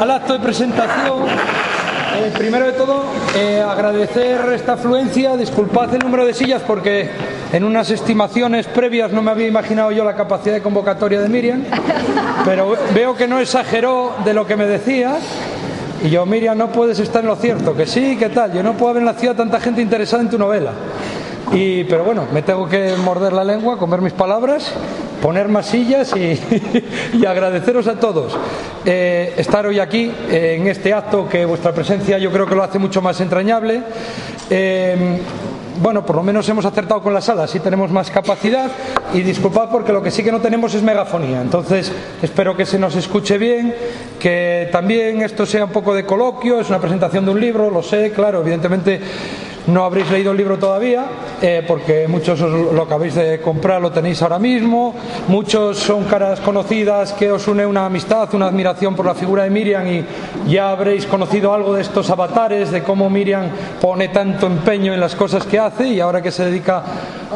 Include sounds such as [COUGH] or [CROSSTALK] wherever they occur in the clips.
al, acto de presentación. Eh, primero de todo, eh, agradecer esta afluencia, disculpad el número de sillas porque en unas estimaciones previas no me había imaginado yo la capacidad de convocatoria de Miriam, pero veo que no exageró de lo que me decía. Y yo, Miriam, no puedes estar en lo cierto, que sí, ¿qué tal? Yo no puedo haber nacido tanta gente interesada en tu novela. Y, pero bueno, me tengo que morder la lengua, comer mis palabras, poner más sillas [LAUGHS] y, agradeceros a todos eh, estar hoy aquí eh, en este acto que vuestra presencia yo creo que lo hace mucho más entrañable. Eh, bueno, por lo menos hemos acertado con la sala, sí tenemos más capacidad y disculpad porque lo que sí que no tenemos es megafonía. Entonces, espero que se nos escuche bien, que también esto sea un poco de coloquio, es una presentación de un libro, lo sé, claro, evidentemente no habréis leído el libro todavía, eh, porque muchos lo que habéis de comprar lo tenéis ahora mismo, muchos son caras conocidas que os une una amistad, una admiración por la figura de Miriam y ya habréis conocido algo de estos avatares, de cómo Miriam pone tanto empeño en las cosas que hace y ahora que se dedica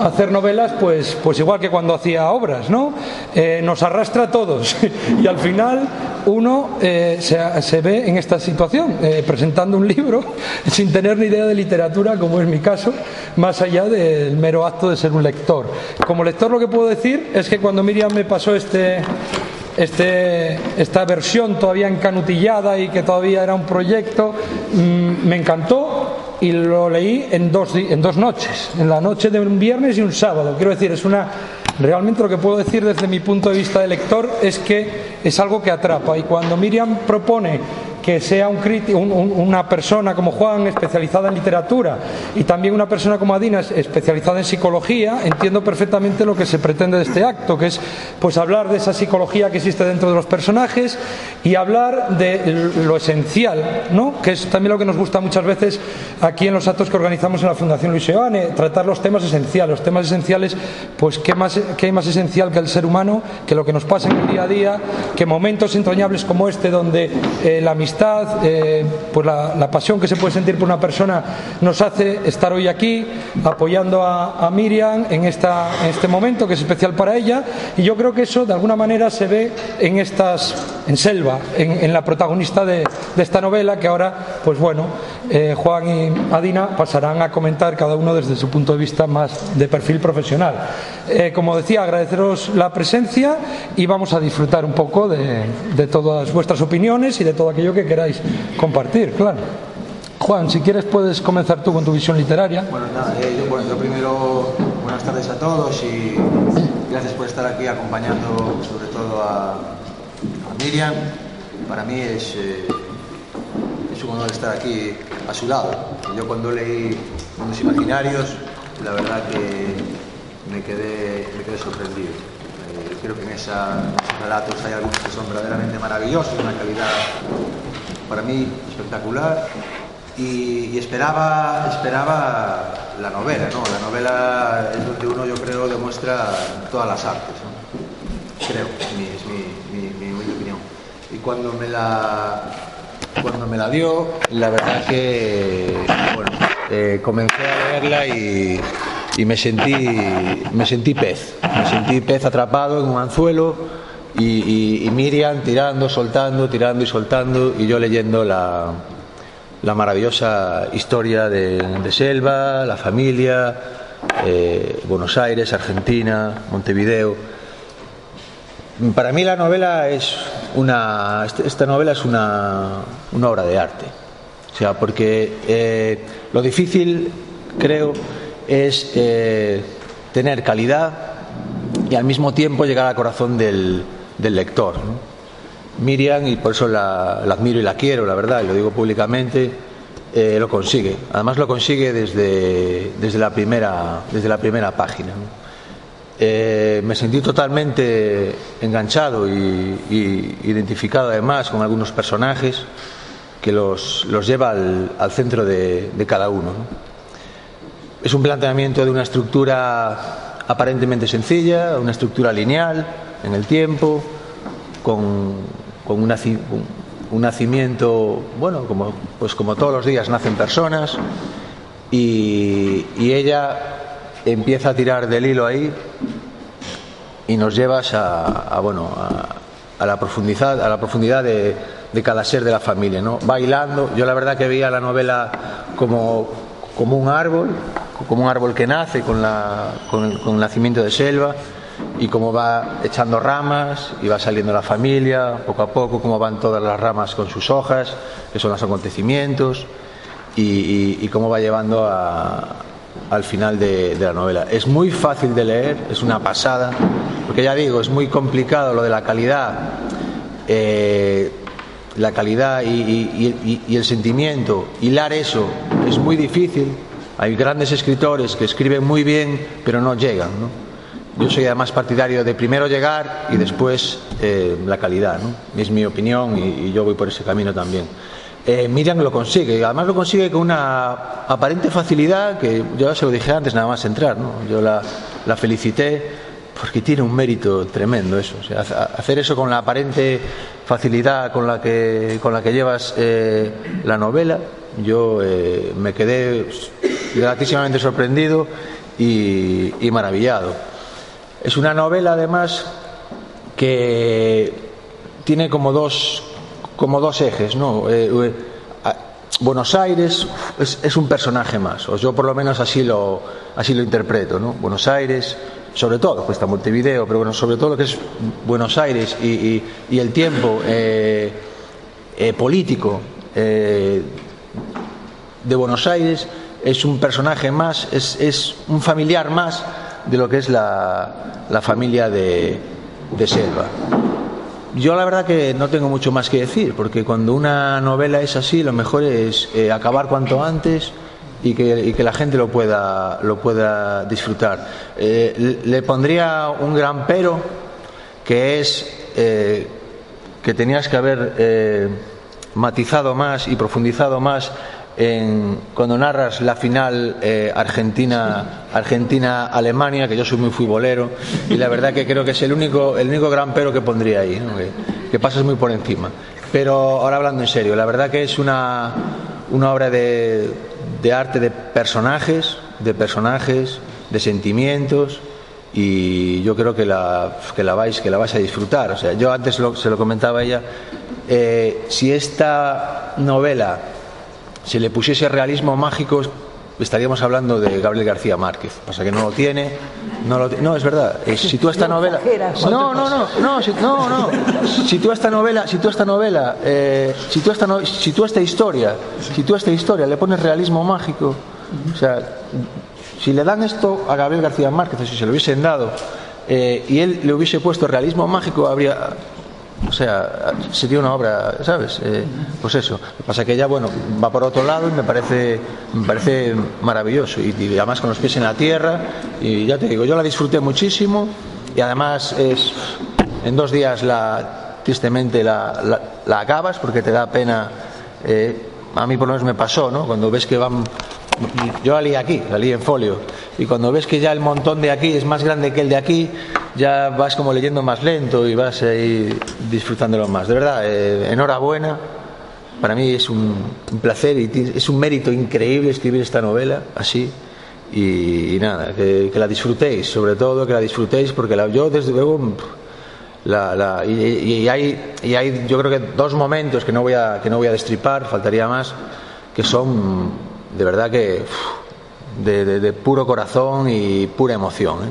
hacer novelas, pues, pues igual que cuando hacía obras, ¿no? Eh, nos arrastra a todos [LAUGHS] y al final uno eh, se, ve en esta situación, presentando un libro [LAUGHS] sin tener ni idea de literatura como es mi caso, más allá del mero acto de ser un lector. Como lector lo que puedo decir es que cuando Miriam me pasó este, este, esta versión todavía encanutillada y que todavía era un proyecto, mm, me encantó y lo leí en dos, en dos noches, en la noche de un viernes y un sábado. Quiero decir, es una Realmente lo que puedo decir desde mi punto de vista de lector es que es algo que atrapa y cuando Miriam propone que sea un, una persona como Juan especializada en literatura y también una persona como Adina especializada en psicología, entiendo perfectamente lo que se pretende de este acto, que es pues hablar de esa psicología que existe dentro de los personajes y hablar de lo esencial, ¿no? que es también lo que nos gusta muchas veces aquí en los actos que organizamos en la Fundación Luis Eoane, tratar los temas esenciales. Los temas esenciales, pues qué más, qué más esencial que el ser humano, que lo que nos pasa en el día a día, que momentos entrañables como este donde eh, la amistad eh, pues la, pasión que se puede sentir por una persona nos hace estar hoy aquí apoyando a, Miriam en, esta, en este momento que es especial para ella y yo creo que eso de alguna manera se ve en estas, en Selva, en, la protagonista de, esta novela que ahora, pues bueno, eh, Juan y Adina pasarán a comentar cada uno desde su punto de vista más de perfil profesional. Eh, como decía, agradeceros la presencia y vamos a disfrutar un poco de, de todas vuestras opiniones y de todo aquello que queráis compartir, claro. Juan, si quieres puedes comenzar tú con tu visión literaria. Bueno, nada, eh, yo, bueno, primero buenas tardes a todos y gracias por estar aquí acompañando sobre todo a, Miriam. Para mí es, eh, es un honor estar aquí a su lado. Yo cuando leí Mundos Imaginarios, la verdad que me quedé, me quedé sorprendido. Eh, creo que en, en esos relatos hay algunos que son verdaderamente maravillosos, una calidad para mí espectacular y, esperaba, esperaba la novela, ¿no? La novela es donde uno, yo creo, demuestra todas las artes, Creo, es mi, opinión. Y cuando me la cuando me la dio, la verdad que bueno, eh, comencé a leerla y, y, me sentí me sentí pez, me sentí pez atrapado en un anzuelo y, Miriam tirando, soltando, tirando y soltando, y yo leyendo la, la maravillosa historia de, Selva, la familia, eh, Buenos Aires, Argentina, Montevideo. Para mí la novela es una, esta novela es una, una obra de arte, o sea, porque eh, lo difícil, creo, es eh, tener calidad y al mismo tiempo llegar al corazón del, del lector. Miriam, y por eso la, admiro y la quiero, la verdad, y lo digo públicamente, eh, lo consigue. Además lo consigue desde, desde, la, primera, desde la primera página. Eh, me sentí totalmente enganchado y, identificado además con algunos personajes que los, los lleva al, centro de, cada uno. Es un planteamiento de una estructura aparentemente sencilla, una estructura lineal, en el tiempo, con, un, nacimiento, bueno, como, pues como todos los días nacen personas, y, ella empieza a tirar del hilo ahí y nos llevas a, bueno, a, la profundidad, a la profundidad de, de cada ser de la familia, ¿no? Bailando. Yo la verdad que veía la novela como, como un árbol, como un árbol que nace con, la, con, el, con el nacimiento de selva y cómo va echando ramas y va saliendo la familia poco a poco, cómo van todas las ramas con sus hojas, que son los acontecimientos, y, cómo va llevando a, al final de, la novela. Es muy fácil de leer, es una pasada, porque ya digo, es muy complicado lo de la calidad. Eh, la calidad y, y, el sentimiento, hilar eso es muy difícil. Hay grandes escritores que escriben muy bien, pero no llegan. ¿no? Yo soy además partidario de primero llegar y después eh, la calidad. ¿no? Es mi opinión y, yo voy por ese camino también. Eh, Miriam lo consigue, además lo consigue con una aparente facilidad que yo se lo dije antes, nada más entrar. ¿no? Yo la, la felicité porque tiene un mérito tremendo eso. Hacer eso con la aparente facilidad con la que, con la que llevas eh, la novela, yo me quedé gratísimamente sorprendido y, maravillado. Es una novela, además, que tiene como dos, como dos ejes, ¿no? Eh, Buenos Aires es, un personaje más, o yo por lo menos así lo, así lo interpreto, ¿no? Buenos Aires, sobre todo, pues está Montevideo, pero bueno, sobre todo lo que es Buenos Aires y, el tiempo eh, eh, político eh, de Buenos Aires es un personaje más, es, es, un familiar más de lo que es la, la familia de, de Selva. Yo la verdad que no tengo mucho más que decir, porque cuando una novela es así, lo mejor es eh, acabar cuanto antes y que, y que, la gente lo pueda, lo pueda disfrutar. Eh, le pondría un gran pero, que es eh, que tenías que haber matizado más y profundizado más en, cuando narras la final eh, Argentina Argentina Alemania que yo soy muy futbolero y la verdad que creo que es el único el único gran pero que pondría ahí que, que, pasas muy por encima. Pero ahora hablando en serio la verdad que es una una obra de, de arte de personajes de personajes de sentimientos y yo creo que la, que la vais que la vais a disfrutar. O sea yo antes lo, se lo comentaba a ella eh, si esta novela si le pusiese realismo mágico estaríamos hablando de Gabriel García Márquez. Pasa que no lo tiene no, lo, no es verdad. Eh, si tú esta novela no no no no si, no no. Si tú esta novela si tú esta novela eh, si tú esta no, si tú esta historia si tú esta historia le pones realismo mágico o sea si le dan esto a Gabriel García Márquez o si se lo hubiesen dado eh, y él le hubiese puesto realismo mágico habría o sea, sería una obra, ¿sabes? Eh, pues eso. Lo que pasa es que ella, bueno, va por otro lado y me parece, parece maravilloso. Y, además con los pies en la tierra. Y ya te digo, yo la disfruté muchísimo. Y además es, en dos días la, tristemente la, acabas porque te da pena. Eh, a mí por lo menos me pasó, ¿no? Cuando ves que van yo la leí aquí, la leí en folio. Y cuando ves que ya el montón de aquí es más grande que el de aquí, ya vas como leyendo más lento y vas ahí disfrutándolo más. De verdad, eh, enhorabuena. Para mí es un, un, placer y es un mérito increíble escribir esta novela así. Y, y nada, que, que, la disfrutéis, sobre todo que la disfrutéis, porque la, yo desde luego. La, la, y, y, hay, y hay, yo creo que dos momentos que no voy a, que no voy a destripar, faltaría más, que son de verdad que de, de, de puro corazón y pura emoción. ¿eh?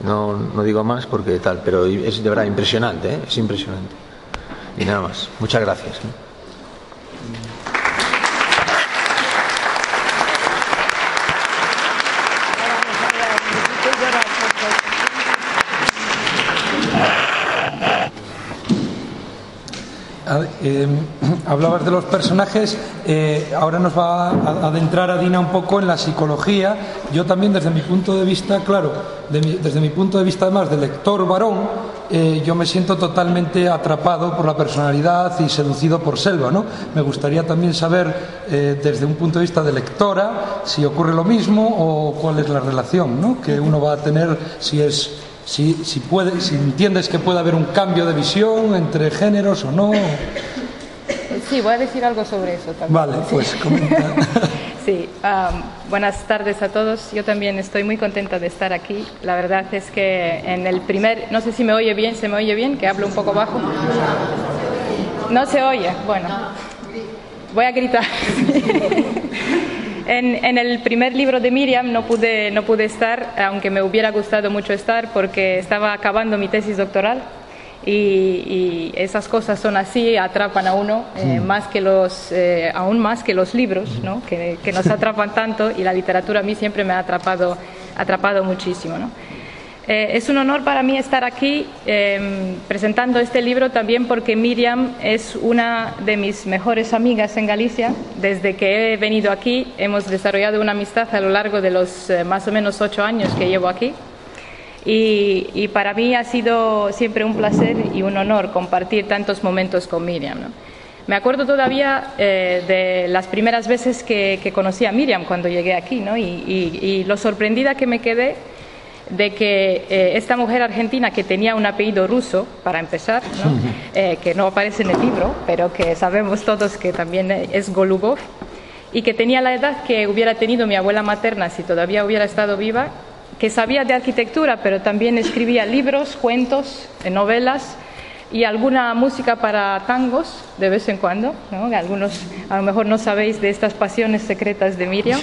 No, no, digo más porque tal, pero es de verdad impresionante, ¿eh? es impresionante. Y nada más. Muchas gracias. ¿eh? Eh, [CLEARS THROAT] hablabas de los personajes, eh, ahora nos va a adentrar a Dina un poco en la psicología. Yo también desde mi punto de vista, claro, desde mi punto de vista además de lector varón, eh, yo me siento totalmente atrapado por la personalidad y seducido por Selva. ¿no? Me gustaría también saber eh, desde un punto de vista de lectora si ocurre lo mismo o cuál es la relación ¿no? que uno va a tener si es si, si, puede, si entiendes que puede haber un cambio de visión entre géneros o no. Sí, voy a decir algo sobre eso también. Vale, pues comenta. [LAUGHS] sí, um, buenas tardes a todos. Yo también estoy muy contenta de estar aquí. La verdad es que en el primer, no sé si me oye bien, ¿se me oye bien? Que hablo un poco bajo. No se oye, bueno. Voy a gritar. [LAUGHS] en, en, el primer libro de Miriam no pude, no pude estar, aunque me hubiera gustado mucho estar, porque estaba acabando mi tesis doctoral. Y, y esas cosas son así, atrapan a uno, eh, más que los, eh, aún más que los libros, ¿no? que, que, nos [LAUGHS] atrapan tanto, y la literatura a mí siempre me ha atrapado, atrapado muchísimo. ¿no? Eh, es un honor para mí estar aquí eh, presentando este libro también porque Miriam es una de mis mejores amigas en Galicia. Desde que he venido aquí hemos desarrollado una amistad a lo largo de los eh, más o menos ocho años que llevo aquí. Y, y, para mí ha sido siempre un placer y un honor compartir tantos momentos con Miriam. ¿no? Me acuerdo todavía eh, de las primeras veces que, que, conocí a Miriam cuando llegué aquí ¿no? y, y, y lo sorprendida que me quedé de que eh, esta mujer argentina que tenía un apellido ruso, para empezar, ¿no? Eh, que no aparece en el libro, pero que sabemos todos que también es Golubov, y que tenía la edad que hubiera tenido mi abuela materna si todavía hubiera estado viva, que sabía de arquitectura, pero también escribía libros, cuentos, eh, novelas y alguna música para tangos de vez en cuando. ¿no? Algunos a lo mejor no sabéis de estas pasiones secretas de Miriam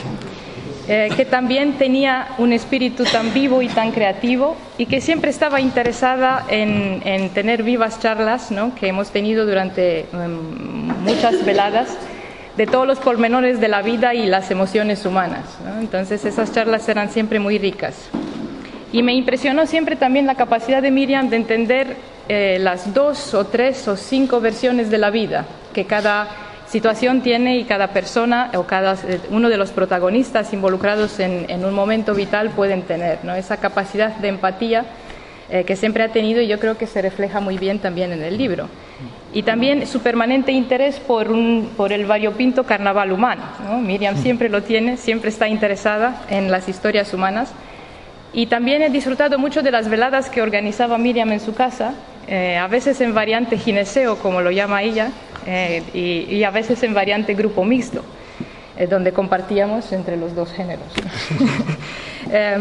eh, que también tenía un espíritu tan vivo y tan creativo y que siempre estaba interesada en, en tener vivas charlas ¿no? que hemos tenido durante um, muchas veladas de todos los pormenores de la vida y las emociones humanas. Entonces esas charlas eran siempre muy ricas. Y me impresionó siempre también la capacidad de Miriam de entender eh, las dos o tres o cinco versiones de la vida que cada situación tiene y cada persona o cada uno de los protagonistas involucrados en, un momento vital pueden tener, esa capacidad de empatía eh, que siempre ha tenido y yo creo que se refleja muy bien también en el libro. Y también su permanente interés por, el variopinto carnaval humano. ¿no? Miriam siempre lo tiene, siempre está interesada en las historias humanas. Y también he disfrutado mucho de las veladas que organizaba Miriam en su casa, eh, a veces en variante gineceo, como lo llama ella, eh, y, y, a veces en variante grupo mixto, eh, donde compartíamos entre los dos géneros. [LAUGHS] eh,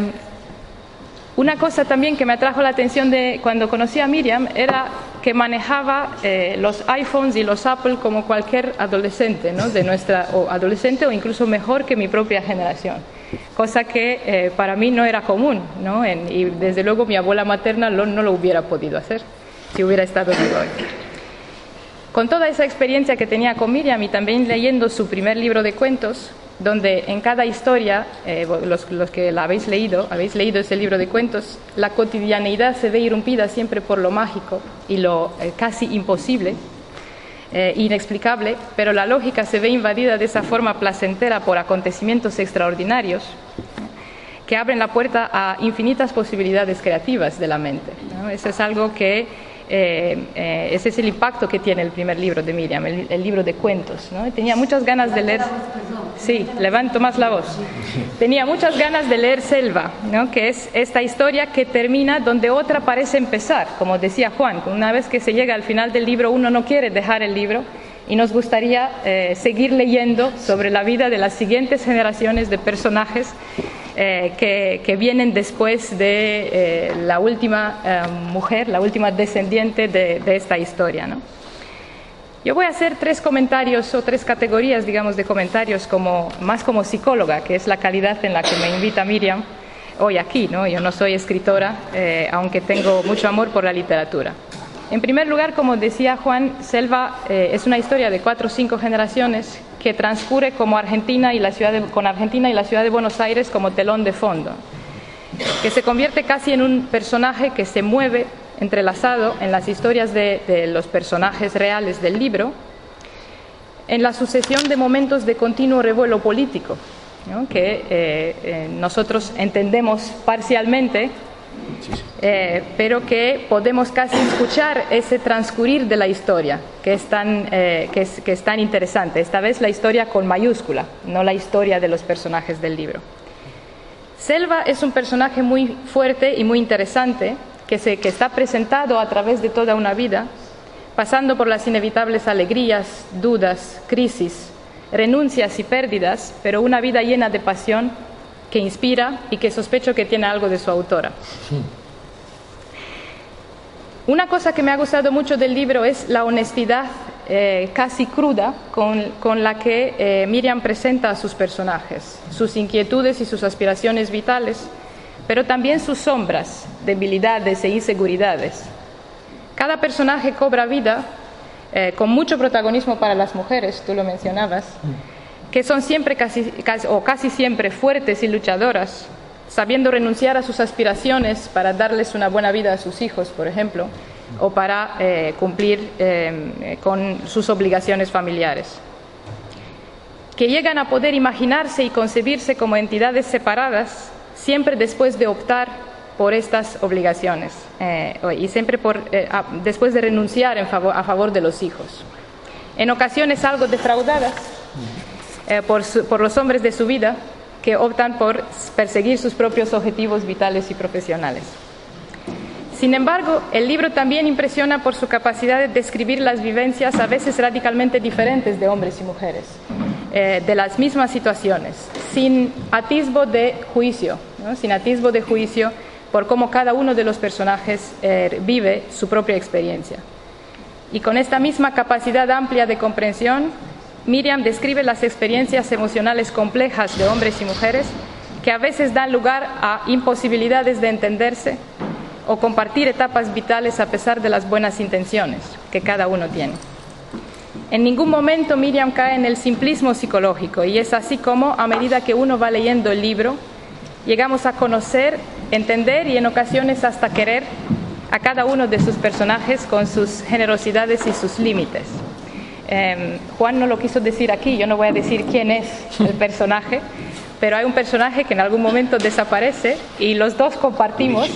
una cosa también que me atrajo la atención de cuando conocí a Miriam era que manejaba eh, los iPhones y los Apple como cualquier adolescente, ¿no? de nuestra o adolescente o incluso mejor que mi propia generación, cosa que eh, para mí no era común, ¿no? En, y desde luego mi abuela materna lo, no lo hubiera podido hacer si hubiera estado vivo hoy. Con toda esa experiencia que tenía con Miriam y también leyendo su primer libro de cuentos, donde en cada historia, eh, los, que la habéis leído, habéis leído ese libro de cuentos, la cotidianeidad se ve irrumpida siempre por lo mágico y lo eh, casi imposible, eh, inexplicable, pero la lógica se ve invadida de esa forma placentera por acontecimientos extraordinarios que abren la puerta a infinitas posibilidades creativas de la mente. Eso es algo que eh, eh, ese es el impacto que tiene el primer libro de Miriam, el, libro de cuentos. ¿no? Tenía muchas ganas de leer. Sí, levanto más la voz. Tenía muchas ganas de leer Selva, ¿no? que es esta historia que termina donde otra parece empezar, como decía Juan. Una vez que se llega al final del libro, uno no quiere dejar el libro y nos gustaría eh, seguir leyendo sobre la vida de las siguientes generaciones de personajes eh, que, que, vienen después de eh, la última eh, mujer, la última descendiente de, de esta historia. ¿no? Yo voy a hacer tres comentarios o tres categorías, digamos, de comentarios como, más como psicóloga, que es la calidad en la que me invita Miriam hoy aquí. ¿no? Yo no soy escritora, eh, aunque tengo mucho amor por la literatura. En primer lugar, como decía Juan, Selva eh, es una historia de cuatro o cinco generaciones que transcurre como Argentina y la ciudad con Argentina y la ciudad de Buenos Aires como telón de fondo, que se convierte casi en un personaje que se mueve entrelazado en las historias de, los personajes reales del libro, en la sucesión de momentos de continuo revuelo político, que eh, eh, nosotros entendemos parcialmente eh, pero que podemos casi escuchar ese transcurrir de la historia, que es, tan, eh, que, es, que es tan interesante. Esta vez la historia con mayúscula, no la historia de los personajes del libro. Selva es un personaje muy fuerte y muy interesante, que, se, que está presentado a través de toda una vida, pasando por las inevitables alegrías, dudas, crisis, renuncias y pérdidas, pero una vida llena de pasión que inspira y que sospecho que tiene algo de su autora. Una cosa que me ha gustado mucho del libro es la honestidad eh, casi cruda con, la que eh, Miriam presenta a sus personajes, sus inquietudes y sus aspiraciones vitales, pero también sus sombras, debilidades e inseguridades. Cada personaje cobra vida eh, con mucho protagonismo para las mujeres, tú lo mencionabas, que son siempre casi, o casi siempre fuertes y luchadoras, sabiendo renunciar a sus aspiraciones para darles una buena vida a sus hijos, por ejemplo, o para eh, cumplir eh, con sus obligaciones familiares. Que llegan a poder imaginarse y concebirse como entidades separadas, siempre después de optar por estas obligaciones eh, y siempre por, después de renunciar en favor, a favor de los hijos. En ocasiones algo defraudadas por, por los hombres de su vida que optan por perseguir sus propios objetivos vitales y profesionales. Sin embargo, el libro también impresiona por su capacidad de describir las vivencias a veces radicalmente diferentes de hombres y mujeres, eh, de las mismas situaciones, sin atisbo de juicio, sin atisbo de juicio por cómo cada uno de los personajes eh, vive su propia experiencia. Y con esta misma capacidad amplia de comprensión, Miriam describe las experiencias emocionales complejas de hombres y mujeres que a veces dan lugar a imposibilidades de entenderse o compartir etapas vitales a pesar de las buenas intenciones que cada uno tiene. En ningún momento Miriam cae en el simplismo psicológico y es así como a medida que uno va leyendo el libro llegamos a conocer, entender y en ocasiones hasta querer a cada uno de sus personajes con sus generosidades y sus límites. Em, Juan no lo quiso decir aquí, yo no voy a decir quién es el [LAUGHS] personaje, pero hay un personaje que en algún momento desaparece y los dos compartimos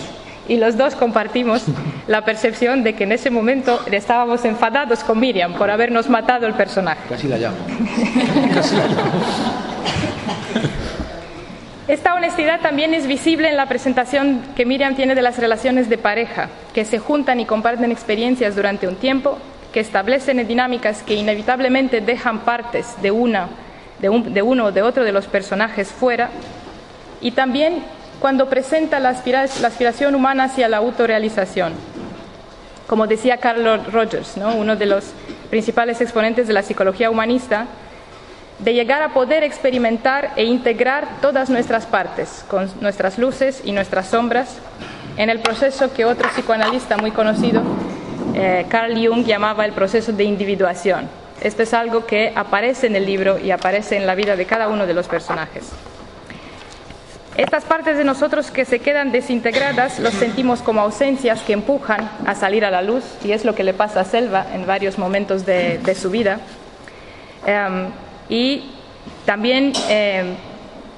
y los dos compartimos [LAUGHS] la percepción de que en ese momento estábamos enfadados con Miriam por habernos matado el personaje. [LAUGHS] Casi la llamo. Esta honestidad también es visible en la presentación que Miriam tiene de las relaciones de pareja, que se juntan y comparten experiencias durante un tiempo que establecen dinámicas que inevitablemente dejan partes de, una, de, uno o de otro de los personajes fuera, y también cuando presenta la, aspiración humana hacia la autorrealización. Como decía Carlos Rogers, uno de los principales exponentes de la psicología humanista, de llegar a poder experimentar e integrar todas nuestras partes, con nuestras luces y nuestras sombras, en el proceso que otro psicoanalista muy conocido eh, Carl Jung llamaba el proceso de individuación. Esto es algo que aparece en el libro y aparece en la vida de cada uno de los personajes. Estas partes de nosotros que se quedan desintegradas los sentimos como ausencias que empujan a salir a la luz y es lo que le pasa a Selva en varios momentos de, su vida. Em, y también em,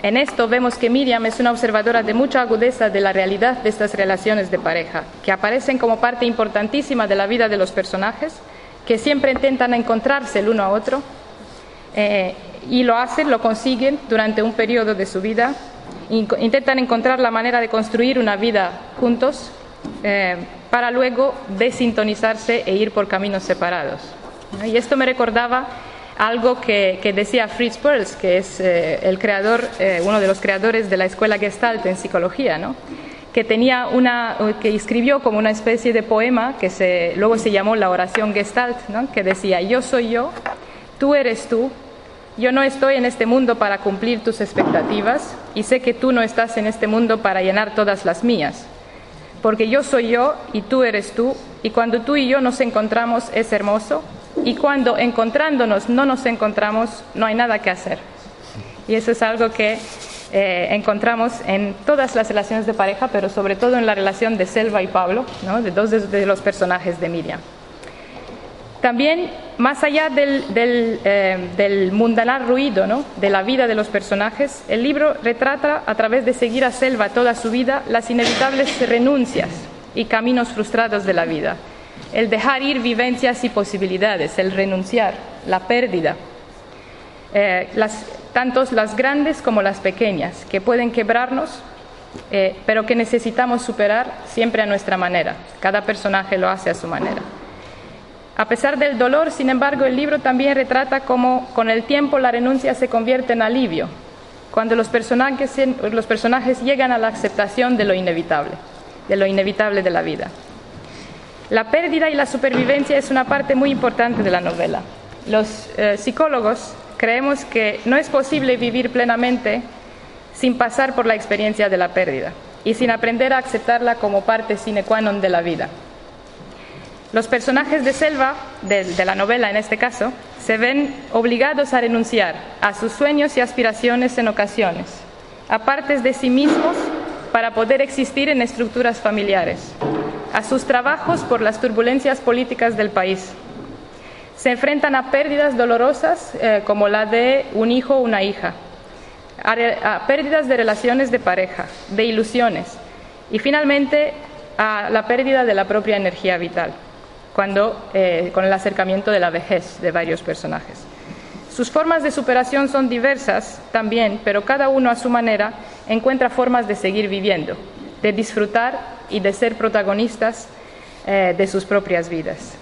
en esto vemos que Miriam es una observadora de mucha agudeza de la realidad de estas relaciones de pareja, que aparecen como parte importantísima de la vida de los personajes, que siempre intentan encontrarse el uno a otro eh, y lo hacen, lo consiguen durante un periodo de su vida, intentan encontrar la manera de construir una vida juntos eh, para luego desintonizarse e ir por caminos separados. Y esto me recordaba algo que, decía Fritz Perls, que es eh, el creador, eh, uno de los creadores de la escuela Gestalt en psicología, ¿no? que tenía una, que escribió como una especie de poema que luego se llamó la oración Gestalt, ¿no? que decía yo soy yo, tú eres tú, yo no estoy en este mundo para cumplir tus expectativas y sé que tú no estás en este mundo para llenar todas las mías, porque yo soy yo y tú eres tú y cuando tú y yo nos encontramos es hermoso y cuando encontrándonos no nos encontramos, no hay nada que hacer. Y eso es algo que eh, encontramos en todas las relaciones de pareja, pero sobre todo en la relación de Selva y Pablo, de dos de, los personajes de Miriam. También, más allá del, eh, mundanal ruido de la vida de los personajes, el libro retrata, a través de seguir a Selva toda su vida, las inevitables renuncias y caminos frustrados de la vida el dejar ir vivencias y posibilidades, el renunciar, la pérdida, eh, las, tanto las grandes como las pequeñas, que pueden quebrarnos, eh, pero que necesitamos superar siempre a nuestra manera. Cada personaje lo hace a su manera. A pesar del dolor, sin embargo, el libro también retrata cómo con el tiempo la renuncia se convierte en alivio, cuando los personajes, los personajes llegan a la aceptación de lo inevitable, de lo inevitable de la vida. La pérdida y la supervivencia es una parte muy importante de la novela. Los eh, psicólogos creemos que no es posible vivir plenamente sin pasar por la experiencia de la pérdida y sin aprender a aceptarla como parte sine qua non de la vida. Los personajes de Selva, de, de, la novela en este caso, se ven obligados a renunciar a sus sueños y aspiraciones en ocasiones, a partes de sí mismos para poder existir en estructuras familiares, a sus trabajos por las turbulencias políticas del país. Se enfrentan a pérdidas dolorosas eh, como la de un hijo o una hija, a, pérdidas de relaciones de pareja, de ilusiones y finalmente a la pérdida de la propia energía vital, cuando, eh, con el acercamiento de la vejez de varios personajes. Sus formas de superación son diversas también, pero cada uno a su manera encuentra formas de seguir viviendo, de disfrutar y de ser protagonistas eh, de sus propias vidas,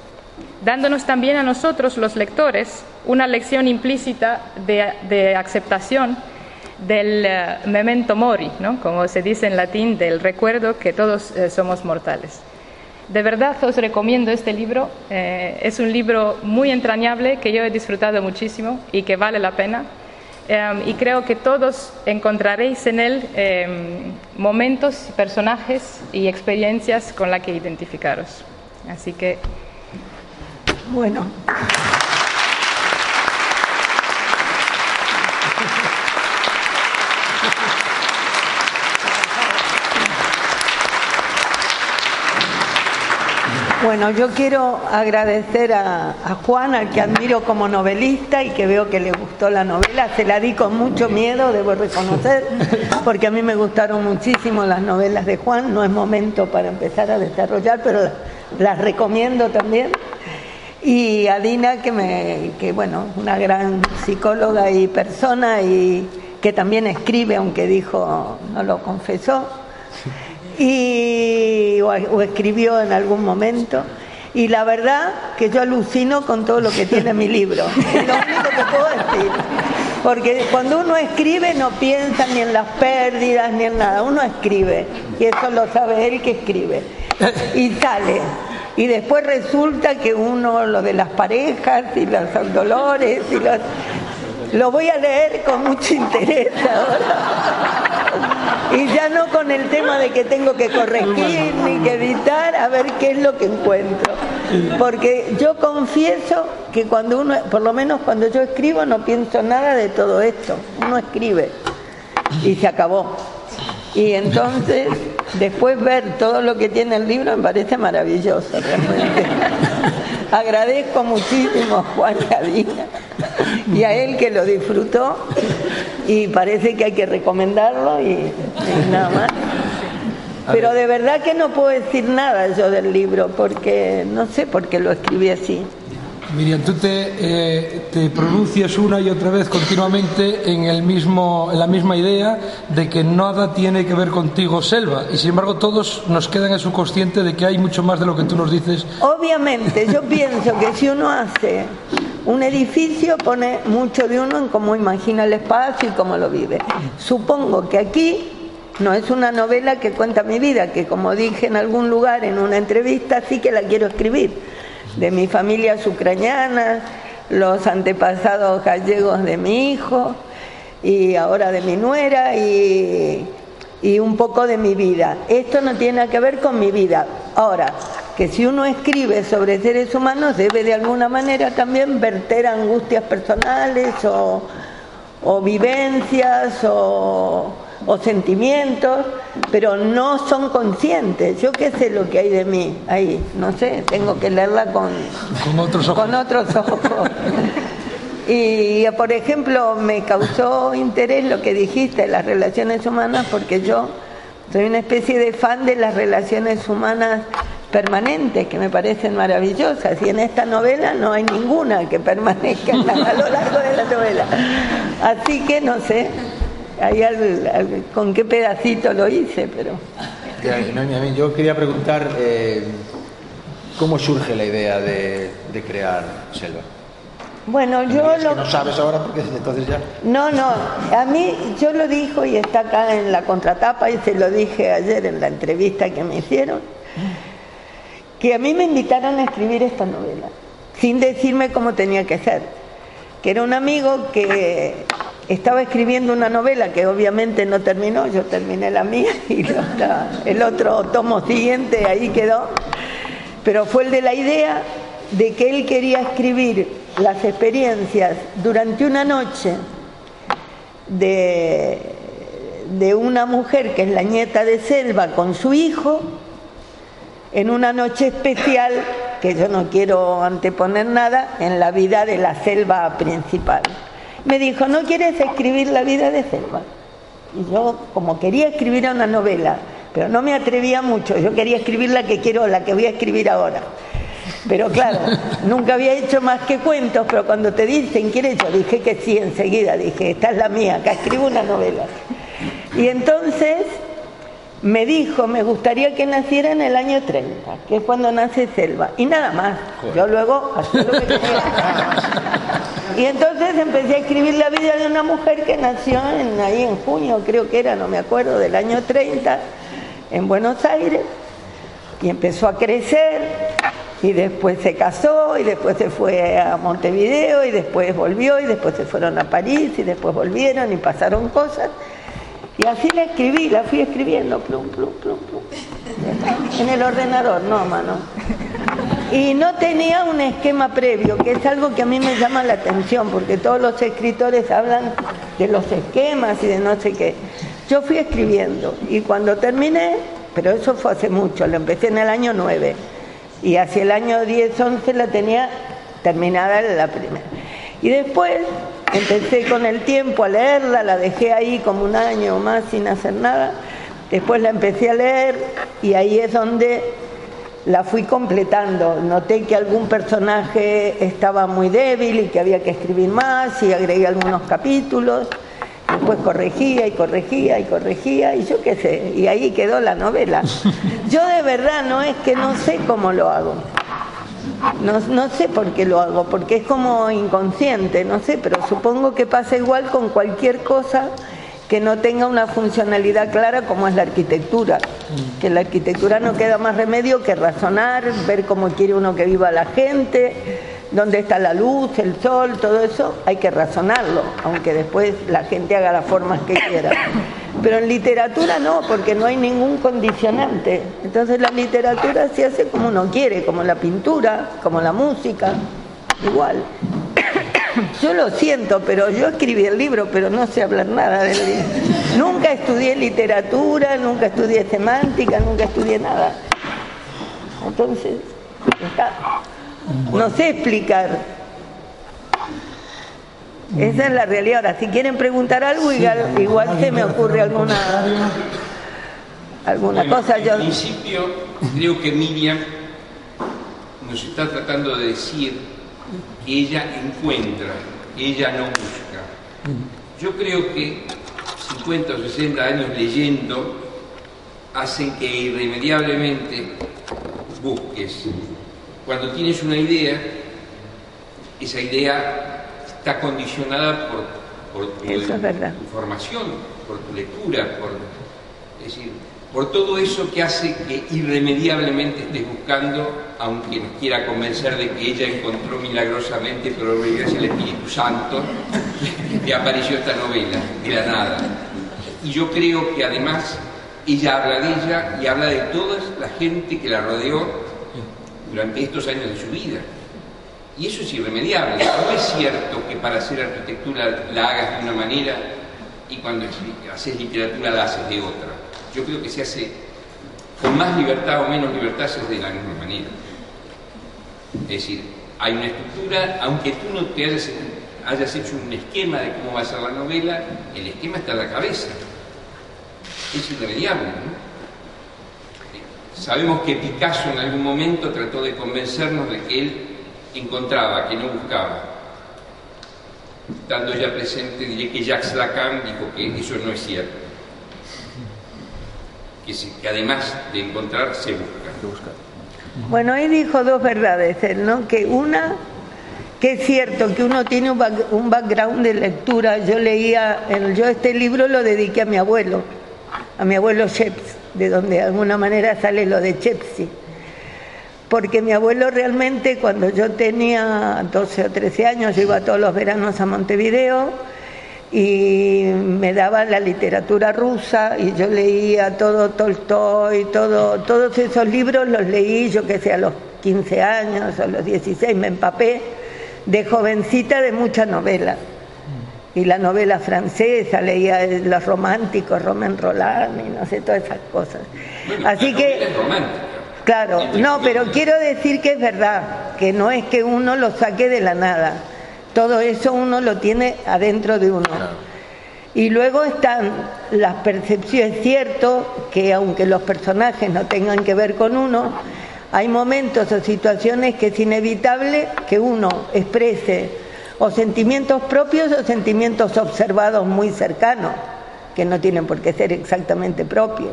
dándonos también a nosotros, los lectores, una lección implícita de, aceptación del uh, memento mori, ¿no? como se dice en latín, del recuerdo que todos eh, somos mortales. De verdad os recomiendo este libro, eh, es un libro muy entrañable que yo he disfrutado muchísimo y que vale la pena. Um, y creo que todos encontraréis en él um, momentos, personajes y experiencias con las que identificaros. Así que. Bueno. Bueno, yo quiero agradecer a, Juan, al que admiro como novelista y que veo que le gustó la novela. Se la di con mucho miedo, debo reconocer, porque a mí me gustaron muchísimo las novelas de Juan. No es momento para empezar a desarrollar, pero las, las recomiendo también. Y a Dina, que, me, que bueno, una gran psicóloga y persona y que también escribe, aunque dijo, no lo confesó y, o, o, escribió en algún momento. Y la verdad que yo alucino con todo lo que tiene mi libro. [LAUGHS] Es lo único que puedo decir. Porque cuando uno escribe no piensa ni en las pérdidas ni en nada, uno escribe. Y eso lo sabe él que escribe. Y sale. Y después resulta que uno, lo de las parejas y los dolores y los... Lo voy a leer con mucho interés ahora. Y ya no con el tema de que tengo que corregir ni que editar, a ver qué es lo que encuentro. Porque yo confieso que cuando uno, por lo menos cuando yo escribo, no pienso nada de todo esto. Uno escribe y se acabó. Y entonces, [LAUGHS] después ver todo lo que tiene el libro me parece maravilloso, realmente. [LAUGHS] Agradezco muchísimo a Juan Cadina y a él que lo disfrutó y parece que hay que recomendarlo y, y nada más. Pero de verdad que no puedo decir nada yo del libro porque no sé por qué lo escribí así. Miriam, tú te, eh, te, pronuncias una y otra vez continuamente en, el mismo, en la misma idea de que nada tiene que ver contigo, Selva, y sin embargo todos nos quedan en el subconsciente de que hay mucho más de lo que tú nos dices. Obviamente, yo [LAUGHS] pienso que si uno hace un edificio pone mucho de uno en cómo imagina el espacio y cómo lo vive. Supongo que aquí no es una novela que cuenta mi vida, que como dije en algún lugar en una entrevista, sí que la quiero escribir de mi familia ucraniana, los antepasados gallegos de mi hijo y ahora de mi nuera y, y, un poco de mi vida. Esto no tiene que ver con mi vida. Ahora, que si uno escribe sobre seres humanos debe de alguna manera también verter angustias personales o, o vivencias o o sentimientos, pero no son conscientes. Yo qué sé lo que hay de mí ahí, no sé, tengo que leerla con, con otros ojos. Con otros ojos. [LAUGHS] y, por ejemplo, me causó interés lo que dijiste de las relaciones humanas, porque yo soy una especie de fan de las relaciones humanas permanentes que me parecen maravillosas y en esta novela no hay ninguna que permanezca [LAUGHS] a lo largo de la novela. Así que no sé, ahí al, al, con qué pedacito lo hice, pero... Yo quería preguntar eh, cómo surge la idea de, de crear Selva. Bueno, yo es lo... que no sabes ahora porque entonces ya... No, no, a mí yo lo dijo y está acá en la contratapa y se lo dije ayer en la entrevista que me hicieron. que a mí me invitaron a escribir esta novela, sin decirme cómo tenía que ser. Que era un amigo que estaba escribiendo una novela que obviamente no terminó, yo terminé la mía [LAUGHS] y el otro tomo siguiente ahí quedó, pero fue el de la idea de que él quería escribir las experiencias durante una noche de, de una mujer que es la nieta de Selva con su hijo en una noche especial, que yo no quiero anteponer nada, en la vida de la selva principal. Me dijo, ¿no quieres escribir la vida de Selva? Y yo, como quería escribir una novela, pero no me atrevía mucho, yo quería escribir la que quiero, la que voy a escribir ahora. Pero claro, [LAUGHS] nunca había hecho más que cuentos, pero cuando te dicen, ¿quieres? Yo dije que sí, enseguida dije, esta es la mía, acá escribo una novela. Y entonces me dijo, me gustaría que naciera en el año 30, que es cuando nace Selva, y nada más. Yo luego hacía lo que quería. Y entonces empecé a escribir la vida de una mujer que nació en, ahí en junio, creo que era, no me acuerdo, del año 30, en Buenos Aires, y empezó a crecer, y después se casó, y después se fue a Montevideo, y después volvió, y después se fueron a París, y después volvieron, y pasaron cosas. Y así la escribí, la fui escribiendo, plum, plum, plum, plum. En el ordenador, no, mano. Y no tenía un esquema previo, que es algo que a mí me llama la atención, porque todos los escritores hablan de los esquemas y de no sé qué. Yo fui escribiendo y cuando terminé, pero eso fue hace mucho, lo empecé en el año 9 y hacia el año 10, 11 la tenía terminada la primera. Y después Empecé con el tiempo a leerla, la dejé ahí como un año o más sin hacer nada. Después la empecé a leer y ahí es donde la fui completando. Noté que algún personaje estaba muy débil y que había que escribir más y agregué algunos capítulos. Después corregía y corregía y corregía y yo qué sé, y ahí quedó la novela. [LAUGHS] Yo de verdad no es que no sé cómo lo hago. No, no sé por qué lo hago, porque es como inconsciente, no sé, pero supongo que pasa igual con cualquier cosa que no tenga una funcionalidad clara como es la arquitectura. Que la arquitectura no queda más remedio que razonar, ver cómo quiere uno que viva la gente, dónde está la luz, el sol, todo eso, hay que razonarlo, aunque después la gente haga las formas que quiera. [COUGHS] Pero en literatura no, porque no hay ningún condicionante. Entonces la literatura se hace como uno quiere, como la pintura, como la música, igual. [COUGHS] Yo lo siento, pero yo escribí el libro, pero no sé hablar nada del libro. Nunca estudié literatura, nunca estudié semántica, nunca estudié nada. Entonces, no sé explicar. Esa es la realidad. Ahora, si quieren preguntar algo, igual, se me ocurre alguna alguna cosa. Yo... En principio, creo que Miriam nos está tratando de decir que ella encuentra, que ella no busca. Yo creo que 50 o 60 años leyendo hacen que irremediablemente busques. Cuando tienes una idea, esa idea está condicionada por, por tu información, por tu lectura, por, es decir, por todo eso que hace que irremediablemente estés buscando, aunque nos quiera convencer de que ella encontró milagrosamente, pero gracias al Espíritu Santo, [LAUGHS] que apareció esta novela, de la nada. Y yo creo que además ella habla de ella y habla de toda la gente que la rodeó durante estos años de su vida. Y eso es irremediable. No es cierto que para hacer arquitectura la hagas de una manera y cuando haces literatura la haces de otra. Yo creo que se hace con más libertad o menos libertad se hace de la misma manera. Es decir, hay una estructura, aunque tú no te hayas, hecho un esquema de cómo va a ser la novela, el esquema está en la cabeza. Es irremediable, ¿no? Sabemos que Picasso en algún momento trató de convencernos de que él encontraba, que no buscaba. Estando ya presente, diré que Jacques Lacan dijo que eso no es cierto. Que, además de encontrar, se busca. Bueno, ahí dijo dos verdades, ¿no? Que una, que es cierto que uno tiene un, background de lectura. Yo leía, yo este libro lo dediqué a mi abuelo, a mi abuelo Sheps, de donde de alguna manera sale lo de Chepsi porque mi abuelo realmente cuando yo tenía 12 o 13 años, yo iba todos los veranos a Montevideo y me daba la literatura rusa y yo leía todo Tolstoy, todo, todos esos libros los leí yo que sé a los 15 años, a los 16 me empapé de jovencita de mucha novela. Y la novela francesa, leía los románticos, Romain Roland y no sé, todas esas cosas. Así que... Claro, no, pero quiero decir que es verdad, que no es que uno lo saque de la nada. Todo eso uno lo tiene adentro de uno. Y luego están las percepciones, es cierto que aunque los personajes no tengan que ver con uno, hay momentos o situaciones que es inevitable que uno exprese o sentimientos propios o sentimientos observados muy cercanos, que no tienen por qué ser exactamente propios.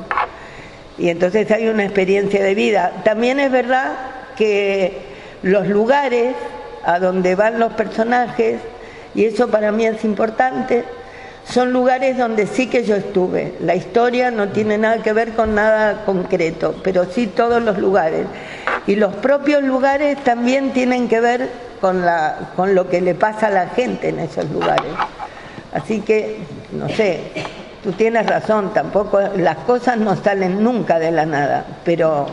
Y entonces hay una experiencia de vida. También es verdad que los lugares a donde van los personajes, y eso para mí es importante, son lugares donde sí que yo estuve. La historia no tiene nada que ver con nada concreto, pero sí todos los lugares. Y los propios lugares también tienen que ver con, la, con lo que le pasa a la gente en esos lugares. Así que, no sé, tú tienes razón, tampoco las cosas no salen nunca de la nada, pero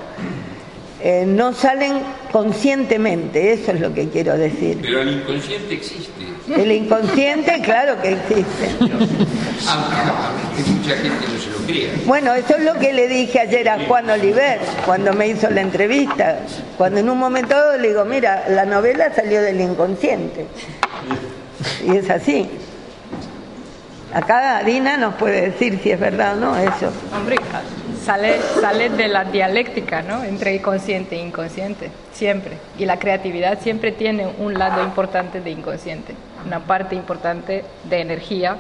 eh, no salen conscientemente, eso es lo que quiero decir. Pero el inconsciente existe. El inconsciente, claro que existe. Aunque mucha gente no se lo crea. Bueno, eso es lo que le dije ayer a Juan Oliver cuando me hizo la entrevista. Cuando en un momento le digo, mira, la novela salió del inconsciente. Y es así. Acá Dina nos puede decir si es verdad o no eso. Hombre, sale, sale de la dialéctica, ¿no? Entre consciente e inconsciente, siempre. Y la creatividad siempre tiene un lado importante de inconsciente, una parte importante de energía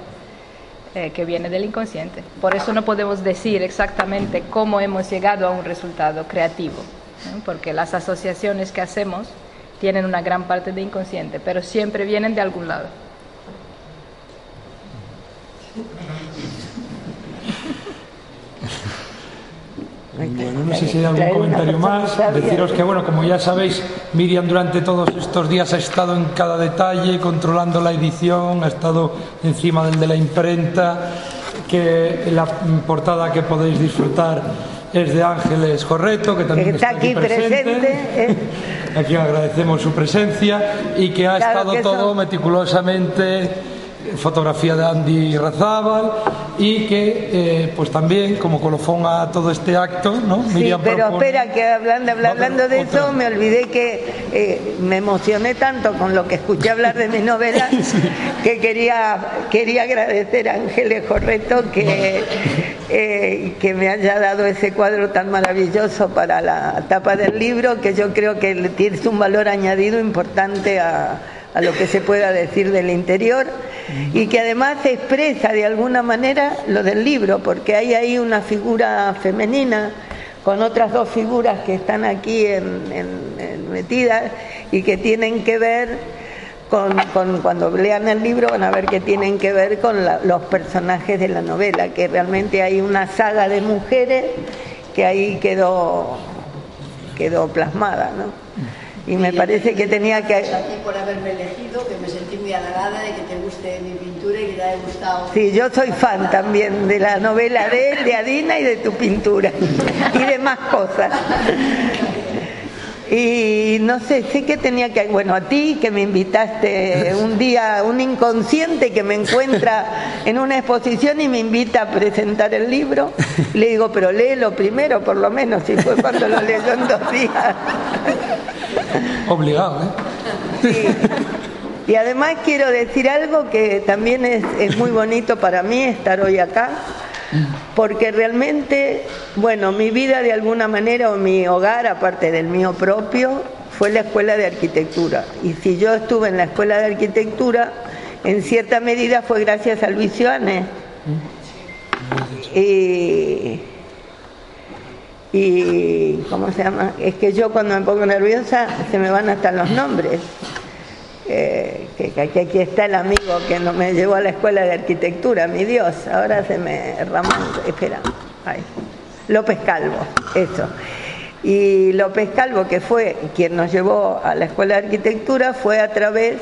eh, que viene del inconsciente. Por eso no podemos decir exactamente cómo hemos llegado a un resultado creativo, porque las asociaciones que hacemos tienen una gran parte de inconsciente, pero siempre vienen de algún lado. Bueno, no sé si hay algún comentario más. Deciros que, bueno, como ya sabéis, Miriam durante todos estos días ha estado en cada detalle, controlando la edición, ha estado encima del de la imprenta, que la portada que podéis disfrutar es de Ángeles Correto, que también está, aquí, presente. ¿eh? [LAUGHS] Aquí agradecemos su presencia y que ha estado todo meticulosamente fotografía de Andy Razábal y que eh, pues también como colofón a todo este acto ¿no? sí, pero espera que hablando, hablando de eso me olvidé que eh, me emocioné tanto con lo que escuché hablar de mi novela [LAUGHS] que quería quería agradecer a Ángeles Correto que, eh, que me haya dado ese cuadro tan maravilloso para la tapa del libro que yo creo que tiene un valor añadido importante a a lo que se pueda decir del interior y que además expresa de alguna manera lo del libro, porque hay ahí una figura femenina con otras dos figuras que están aquí en, metidas y que tienen que ver con, cuando lean el libro van a ver que tienen que ver con los personajes de la novela, que realmente hay una saga de mujeres que ahí quedó, quedó plasmada. ¿no? Y me parece que tenía que... A ti por haberme elegido, que me sentí muy halagada de que te guste mi pintura y que te haya gustado. Sí, yo soy fan también de la novela de él, de Adina y de tu pintura y de más cosas. Y no sé, sé que tenía que, bueno, a ti que me invitaste un día, un inconsciente que me encuentra en una exposición y me invita a presentar el libro, le digo, pero léelo primero, por lo menos, si fue cuando lo leyó en dos días. Obligado, ¿eh? Sí. Y además quiero decir algo que también es, es muy bonito para mí estar hoy acá, porque realmente, bueno, mi vida de alguna manera o mi hogar, aparte del mío propio, fue la escuela de arquitectura. Y si yo estuve en la escuela de arquitectura, en cierta medida fue gracias a Luis Ioane. Y y ¿cómo se llama? Es que yo cuando me pongo nerviosa se me van hasta los nombres. Eh, que, aquí está el amigo que no me llevó a la escuela de arquitectura, mi Dios, ahora se me Ramón, espera, López Calvo, eso. Y López Calvo, que fue quien nos llevó a la Escuela de Arquitectura, fue a través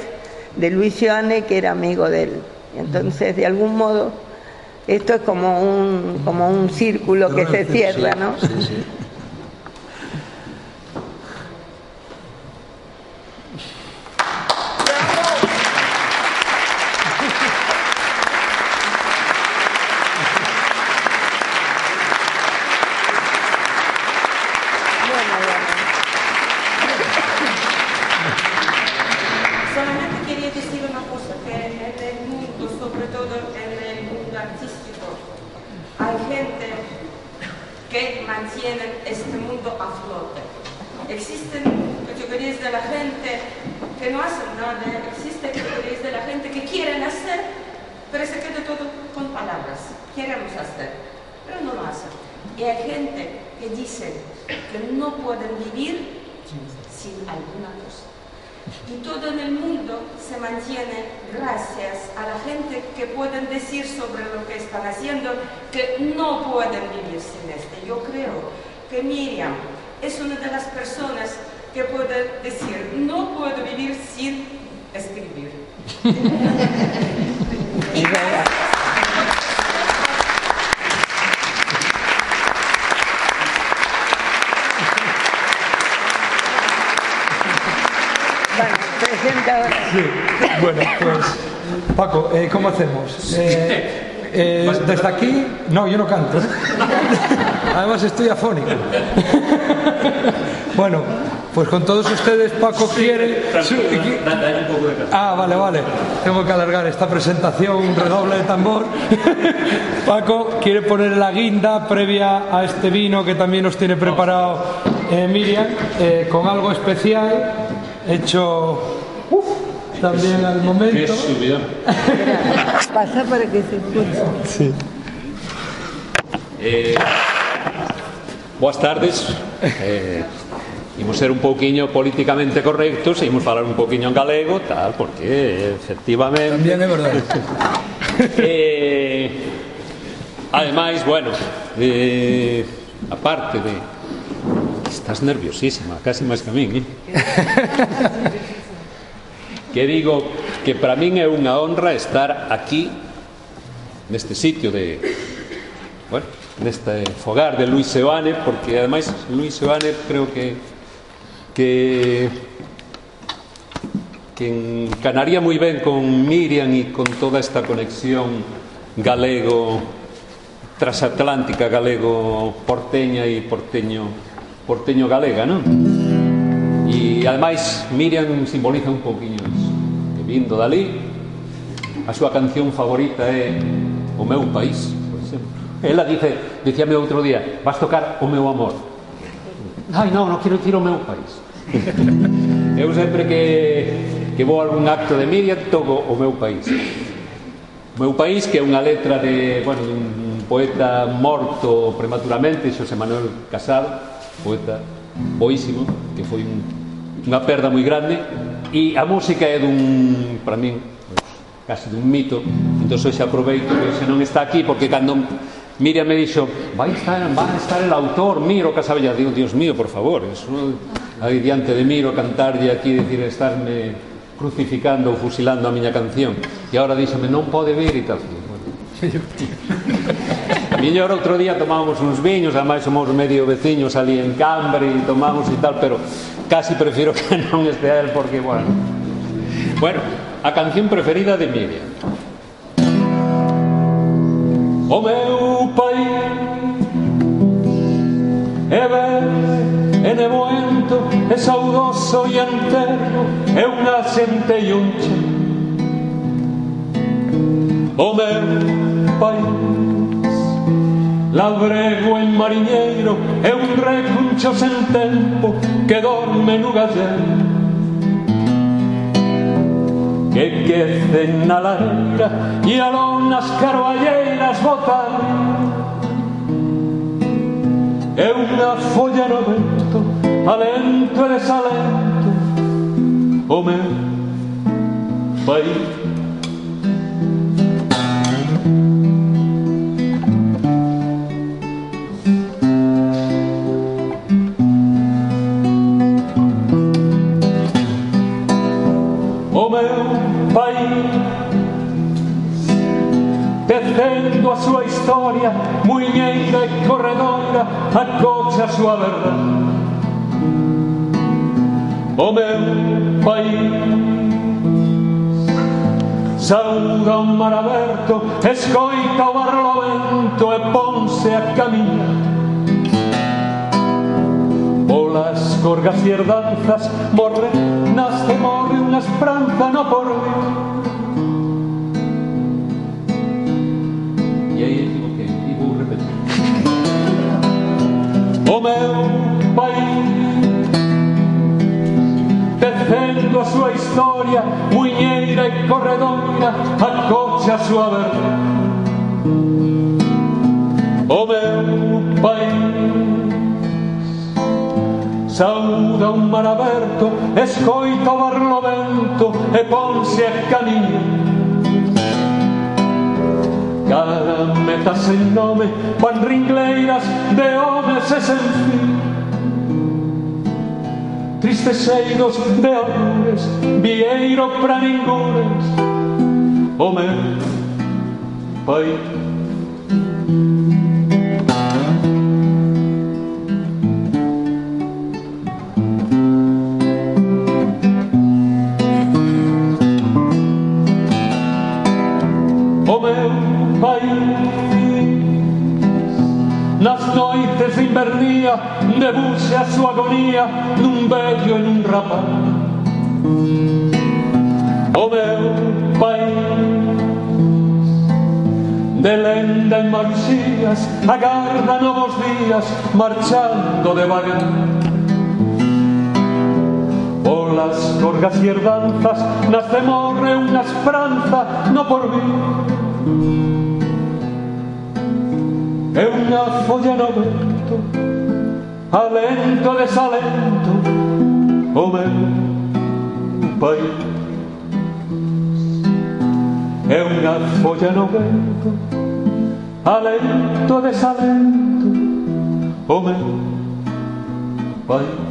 de Luis Joane, que era amigo de él. Entonces, de algún modo, esto es como un, como un círculo que se cierra, ¿no? Sí, sí. Bueno, bueno. Solamente quería decir una cosa, que en el mundo, sobre todo en el mundo artístico, hay gente que mantiene este mundo a flote. Existen categorías de la gente que no hacen nada, existen categorías de la gente que quieren hacer, pero se queda todo con palabras. Queremos hacer, pero no lo hacen. Y hay gente que dice que no pueden vivir sin alguna cosa. Y todo en el mundo se mantiene gracias a la gente que pueden decir sobre lo que están haciendo que no pueden vivir sin este. Yo creo que Miriam es una de las personas que puede decir no puedo vivir sin escribir. Y verdad. Bueno, presenta ahora. Sí. Bueno, pues Paco, eh, ¿cómo hacemos? Eh, eh, desde aquí, no, yo no canto. Además estoy afónico. Bueno, pues con todos ustedes Paco quiere... Ah, vale, vale. Tengo que alargar esta presentación, un redoble de tambor. [LAUGHS] Paco quiere poner la guinda previa a este vino que también nos tiene preparado eh, Miriam, eh, con algo especial, hecho uf, también al momento. [LAUGHS] Pasa para que se escuche. Sí. Eh, boas tardes eh, Imos ser un pouquiño políticamente correctos e imos falar un pouquiño en galego tal, porque efectivamente También é verdade. [LAUGHS] eh, Ademais, bueno eh, Aparte de Estás nerviosísima, casi máis que a min eh? [LAUGHS] Que digo que para min é unha honra estar aquí Neste sitio de Bueno, neste fogar de Luis Seoane Porque ademais Luis Seoane creo que que que encanaría moi ben con Miriam e con toda esta conexión galego transatlántica, galego porteña e porteño porteño galega, non? E ademais Miriam simboliza un poquinho iso, que vindo dali a súa canción favorita é O meu país, por exemplo. Ela dice, dicíame outro día, vas tocar O meu amor. Ai, non, non quero dicir O meu país. [LAUGHS] Eu sempre que, que vou a algún acto de media toco o meu país. O meu país que é unha letra de, bueno, dun poeta morto prematuramente, Xosé Manuel Casado, poeta boísimo, que foi un, unha perda moi grande, e a música é dun, para min, casi dun mito, entón xa aproveito que se non está aquí, porque cando Miriam me dixo, vai estar, vai estar el autor, miro Casabella, digo, Dios mío, por favor, eso aí diante de miro cantarlle aquí decir estarme crucificando ou fusilando a miña canción e agora díxome non pode vir e tal. [LAUGHS] Miñor outro día tomábamos uns viños, ademais somos medio veciños ali en Cambre e tomamos e tal, pero casi prefiro [LAUGHS] que non este a él porque, bueno... Bueno, a canción preferida de Miriam. O meu país é verde, é lento é saudoso e anterno é unha che. O meu país labrego en mariñeiro é un recuncho sen tempo que dorme no gallero que quecen na lareira e alonas carballeiras botan. É unha folla no vento alento e resalento o meu país. O meu país, perdendo a sua história, munheira e corredoira, accolse a sua verdade. o meu país. Saúda o mar aberto, escoita o barlovento e ponse a camiñar. Polas corgas e herdanzas Morre, nasce, morre unha esperanza no porvir E aí equivoquei, e vou repetir. O meu país Tecendo a súa historia Muiñeira e corredora Acocha a súa verdade O meu país. Saúda un mar aberto Escoita barlovento E ponse a camiña Cada meta sen nome Van ringleiras de homes e sen fin Tristeseiros de amores Vieiro para ningunes O meu país O meu país Nas noites de invernía Debuxe a súa había nun vello e nun rapaz. O meu país De lenda en marxías Agarda novos días Marchando devagar Polas corgas e herdanzas Nasce morre unha esperanza No por mí. É unha folla no vento Alento desalento O meu país. É unha folla no vento Alento desalento O meu país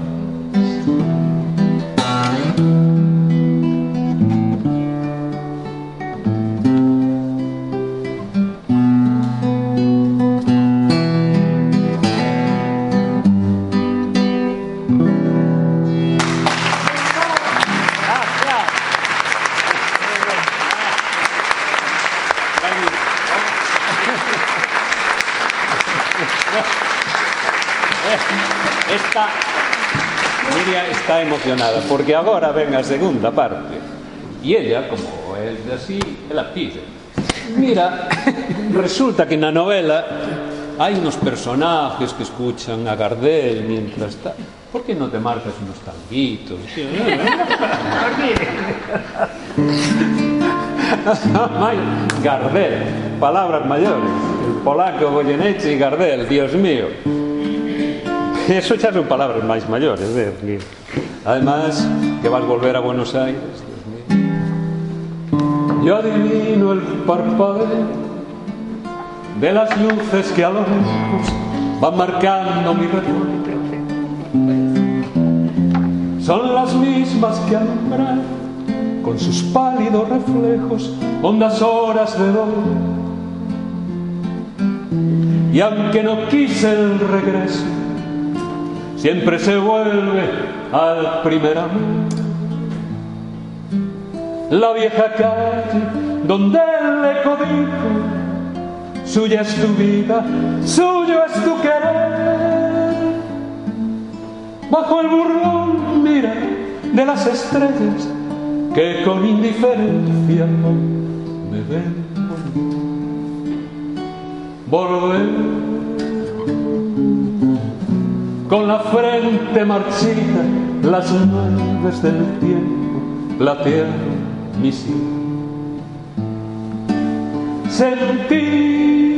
está emocionada porque agora ven a segunda parte. E ella, como é así, ela pide mira, resulta que na novela hai unos personajes que escuchan a Gardel mientras está. ¿por que non te marcas unos tanguitos? [LAUGHS] Gardel, palabras mayores. El polaco Goyeneche y Gardel, Dios mío [LAUGHS] Eso xa son palabras máis maiores, mío. Además, que vas volver a Buenos Aires, Dios mío. Yo adivino el parpadeo de las luces que a lo lejos van marcando mi recuerdo. Son las mismas que alumbran con sus pálidos reflejos hondas horas de dolor. Y aunque no quise el regreso, siempre se vuelve al primer amor. La vieja calle donde el eco dijo, suya es tu vida, suyo es tu querer. Bajo el burlón, mira, de las estrellas que con indiferencia me ven volver con la frente marchita, las nubes del tiempo platearon mi sien. Sentí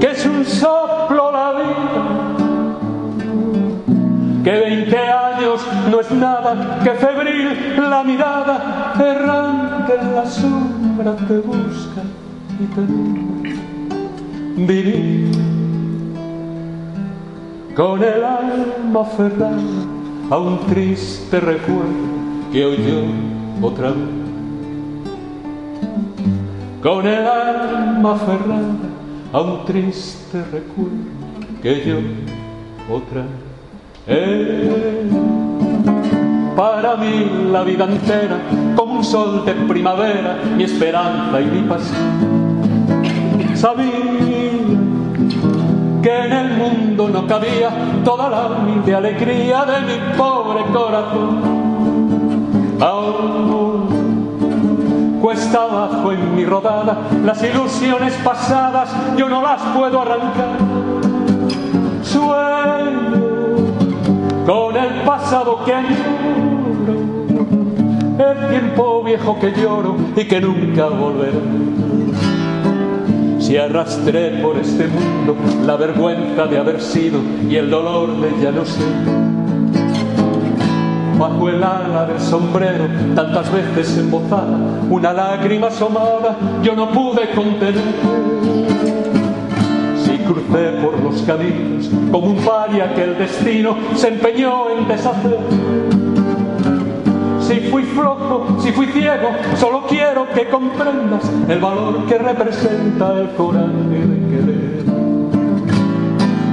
que es un soplo la vida, que veinte años no es nada, que febril la mirada errante en la sombra te busca y te mira. Con el alma aferrada a un triste recuerdo que oyó otra vez. con el alma aferrada a un triste recuerdo que yo otra vez. Para mí la vida entera, como un sol de primavera, mi esperanza y mi pasión. Sabía que en el mundo no cabía toda la humilde alegría de mi pobre corazón. Ahora, cuesta abajo en mi rodada, las ilusiones pasadas yo no las puedo arrancar. Sueño con el pasado que añoro, el tiempo viejo que lloro y que nunca volverá. Si arrastré por este mundo la vergüenza de haber sido y el dolor de ya no ser. Bajo el ala del sombrero, tantas veces embozada, una lágrima asomada, yo no pude contener. Si crucé por los caminos como un paria que el destino se empeñó en deshacer. Si fui flojo, si fui ciego, solo quiero que comprendas el valor que representa el coraje de querer.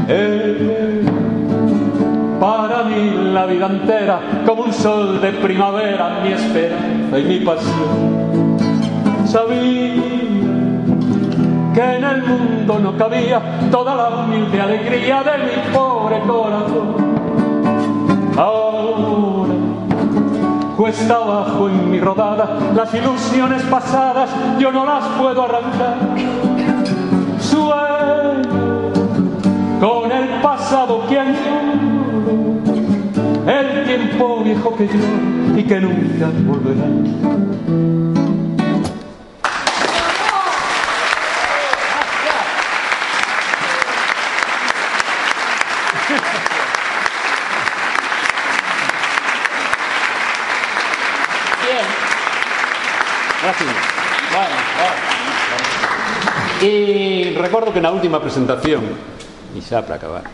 Eh, para mí la vida entera, como un sol de primavera, mi esperanza y mi pasión. Sabía que en el mundo no cabía toda la humilde alegría de mi pobre corazón. Cuesta abajo en mi rodada, las ilusiones pasadas yo no las puedo arrancar. Sueño con el pasado que añoro, el tiempo viejo que lloro y que nunca volverá. E recordo que na última presentación e xa para acabar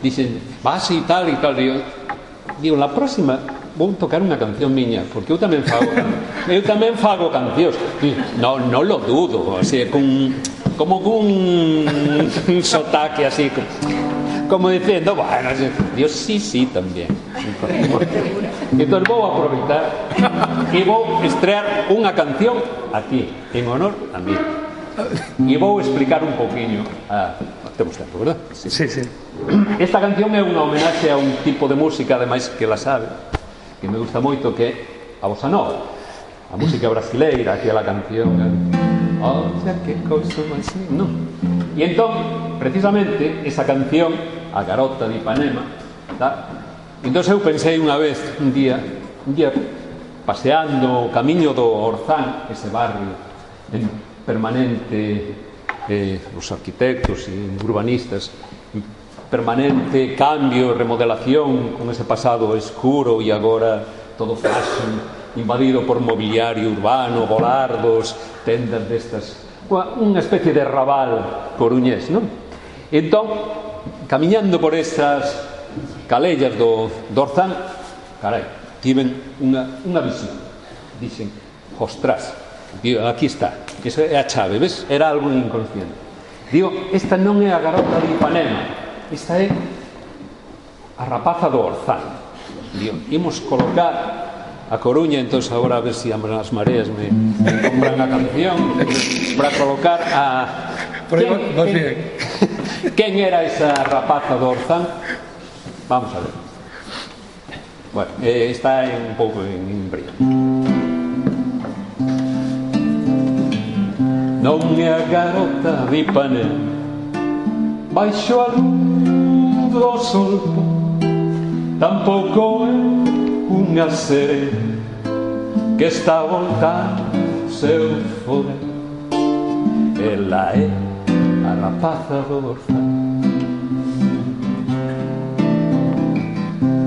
dicen, vas e tal e tal digo, digo, la próxima vou tocar unha canción miña porque eu tamén fago eu tamén fago cancións no, no lo dudo así, con, como un sotaque así como diciendo, bueno, Dios sí, sí, también. Entonces vou aproveitar e vou estrear unha canción aquí, en honor a mí. E vou explicar un poquinho Ah, temos tempo, verdad? Sí, sí. sí. Esta canción é unha homenaxe a un tipo de música, ademais que la sabe, que me gusta moito, que é a bossa nova. A música brasileira, aquela canción... ¿eh? Olha que cousa máis... No. E entón, precisamente, esa canción, A Garota de Ipanema, tá? entón eu pensei unha vez, un día, un día paseando o camiño do Orzán, ese barrio, en permanente eh, os arquitectos e urbanistas permanente cambio, remodelación con ese pasado escuro e agora todo fashion invadido por mobiliario urbano, volardos, tendas destas unha especie de rabal coruñés, non? Entón, camiñando por estas calellas do, do Orzán, carai, tiven unha, unha visión. Dixen, ostras, aquí está, Esa é a chave, ves? Era algo inconsciente. Digo, esta non é a garota de Ipanema, esta é a rapaza do Orzán. Digo, imos colocar a Coruña, entón agora a ver se si as mareas me, me compran a canción para colocar a Pero quen, vas bien. quen era esa rapaza do Orzán? Vamos a ver. Bueno, eh, está un pouco en, en brillo. Non é a garota de Ipanema Baixo a luz do sol Tampouco é unha sereia Que está voltando seu fora Ela é a rapaza do Dorzal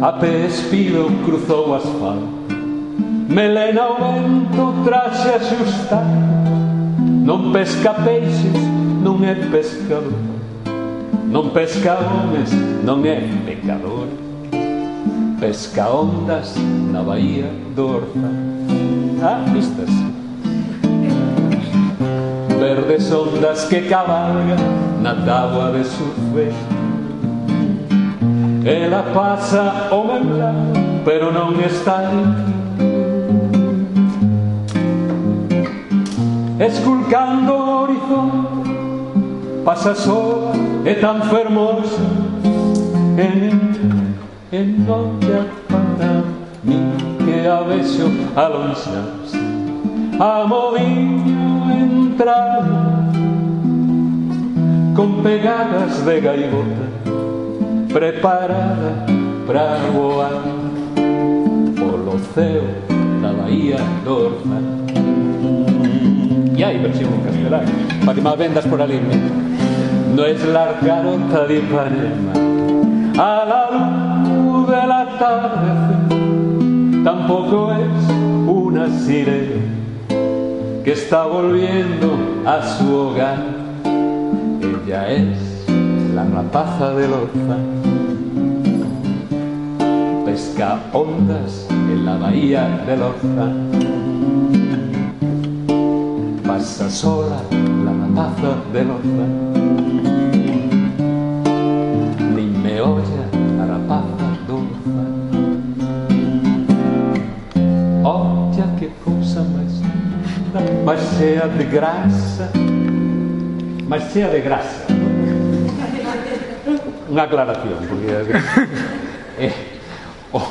A pé espido cruzou asfalto. Melena o vento traxe axustado Non pesca peixes, non é pescador. Non pesca homes, non é pecador. Pesca ondas na bahía do Orzán Ah, vistas verdes ondas que cabalgan na tábua de surfe Ela pasa o lado, pero non está Esculcando o horizonte Pasa sola e tan fermosa E e non te para Nin que a vexo alonxarse Amodiño entrar Con pegadas de gaivota Preparada para voar Polo ceo da Bahía do E hai versión en castelán Para que mal vendas por ali No es la carota de Ipanema. A la luz del atardecer Tampoco es una sirena Que está volviendo a su hogar. Ella es la rapaza del Orzán Pesca ondas en la bahía del Orzán Pasa sola la rapaza del Orzán Nin me olla a rapaza do Orzán Olla que cousa máis linda Máis chea de graça Máis chea de graça Unha aclaración porque [LAUGHS] eh, oh,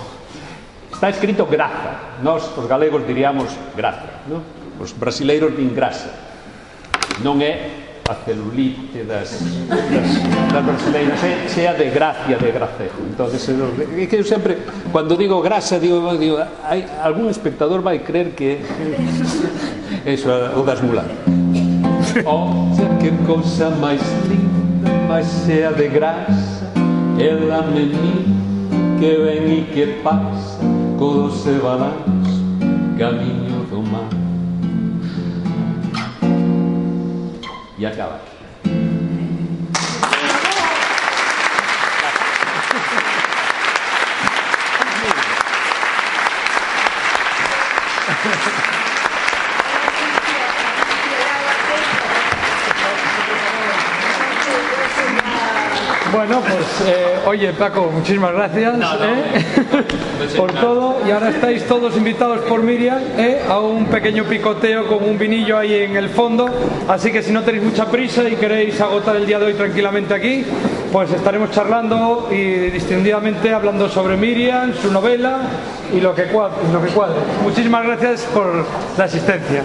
Está escrito graza nós os galegos diríamos gracia, non? Os brasileiros din grasa. Non é a celulite das, das, das brasileiras, é chea de gracia, de gracejo. Entonces, é que eu sempre, cando digo grasa, digo, digo hai, algún espectador vai creer que eso, o das mulas. [LAUGHS] Oh, que cousa máis linda, máis chea de grasa, ela me mira, que ven e que pasa, co doce balanzo camiño do mar acaba. Bueno, pues eh, oye Paco, muchísimas gracias ¿eh? [LAUGHS] por todo y ahora estáis todos invitados por Miriam ¿eh? a un pequeño picoteo con un vinillo ahí en el fondo, así que si no tenéis mucha prisa y queréis agotar el día de hoy tranquilamente aquí, pues estaremos charlando y distendidamente hablando sobre Miriam, su novela y lo que cuadre. Lo que cuadre. Muchísimas gracias por la asistencia.